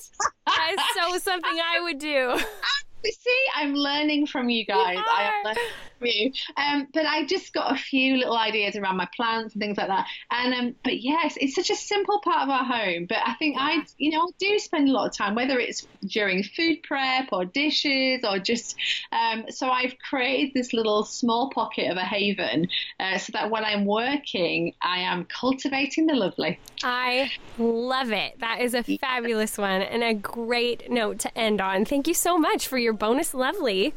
that is so something I would do. [LAUGHS] See, I'm learning from you guys. You I am learning from you. Um, but I just got a few little ideas around my plants and things like that. And um, but yes, it's such a simple part of our home. But I think I, you know, I do spend a lot of time, whether it's during food prep or dishes or just. Um, so I've created this little small pocket of a haven, uh, so that when I'm working, I am cultivating the lovely. I love it. That is a fabulous one and a great note to end on. Thank you so much for your your bonus lovely.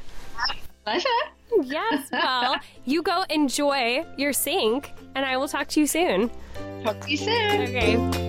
Pleasure. Yes. Well, you go enjoy your sink, and I will talk to you soon. Talk to you soon. Okay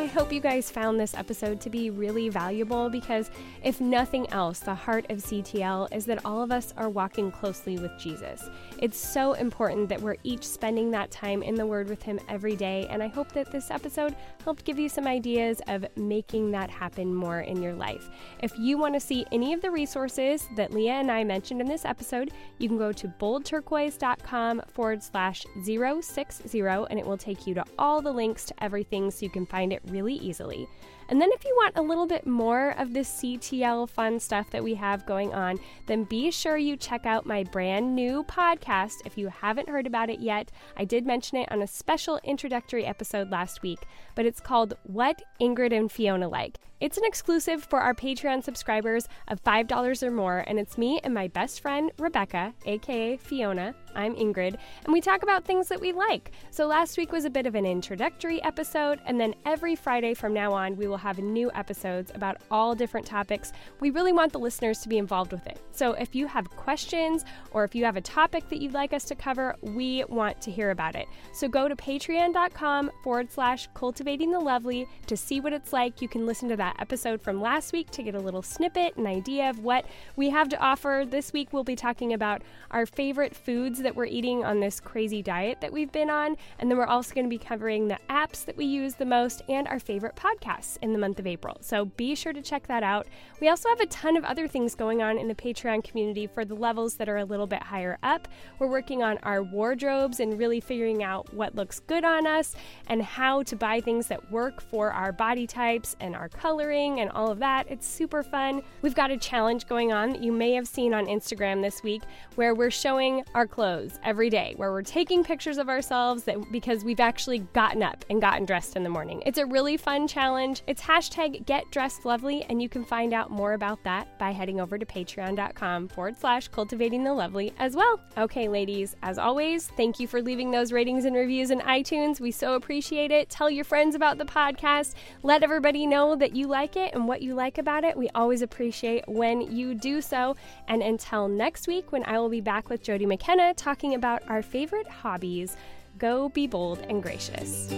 I hope you guys found this episode to be really valuable because, if nothing else, the heart of CTL is that all of us are walking closely with Jesus. It's so important that we're each spending that time in the Word with Him every day, and I hope that this episode helped give you some ideas of making that happen more in your life. If you want to see any of the resources that Leah and I mentioned in this episode, you can go to boldturquoise.com forward slash 060 and it will take you to all the links to everything so you can find it really easily. And then, if you want a little bit more of the CTL fun stuff that we have going on, then be sure you check out my brand new podcast. If you haven't heard about it yet, I did mention it on a special introductory episode last week, but it's called What Ingrid and Fiona Like. It's an exclusive for our Patreon subscribers of $5 or more, and it's me and my best friend, Rebecca, aka Fiona. I'm Ingrid, and we talk about things that we like. So last week was a bit of an introductory episode, and then every Friday from now on, we will have new episodes about all different topics. We really want the listeners to be involved with it. So if you have questions or if you have a topic that you'd like us to cover, we want to hear about it. So go to patreon.com forward slash cultivating the lovely to see what it's like. You can listen to that episode from last week to get a little snippet, an idea of what we have to offer. This week, we'll be talking about our favorite foods that we're eating on this crazy diet that we've been on. And then we're also going to be covering the apps that we use the most and our favorite podcasts in the month of April. So be sure to check that out. We also have a ton of other things going on in the Patreon community for the levels that are a little bit higher up. We're working on our wardrobes and really figuring out what looks good on us and how to buy things that work for our body types and our coloring and all of that. It's super fun. We've got a challenge going on that you may have seen on Instagram this week where we're showing our clothes every day, where we're taking pictures of ourselves that because we've actually gotten up and gotten dressed in the morning. It's a really fun challenge. It's hashtag get dressed lovely, and you can find out more about that by heading over to patreon.com forward slash cultivating the lovely as well. Okay, ladies, as always, thank you for leaving those ratings and reviews in iTunes. We so appreciate it. Tell your friends about the podcast. Let everybody know that you like it and what you like about it. We always appreciate when you do so. And until next week, when I will be back with Jody McKenna talking about our favorite hobbies, go be bold and gracious.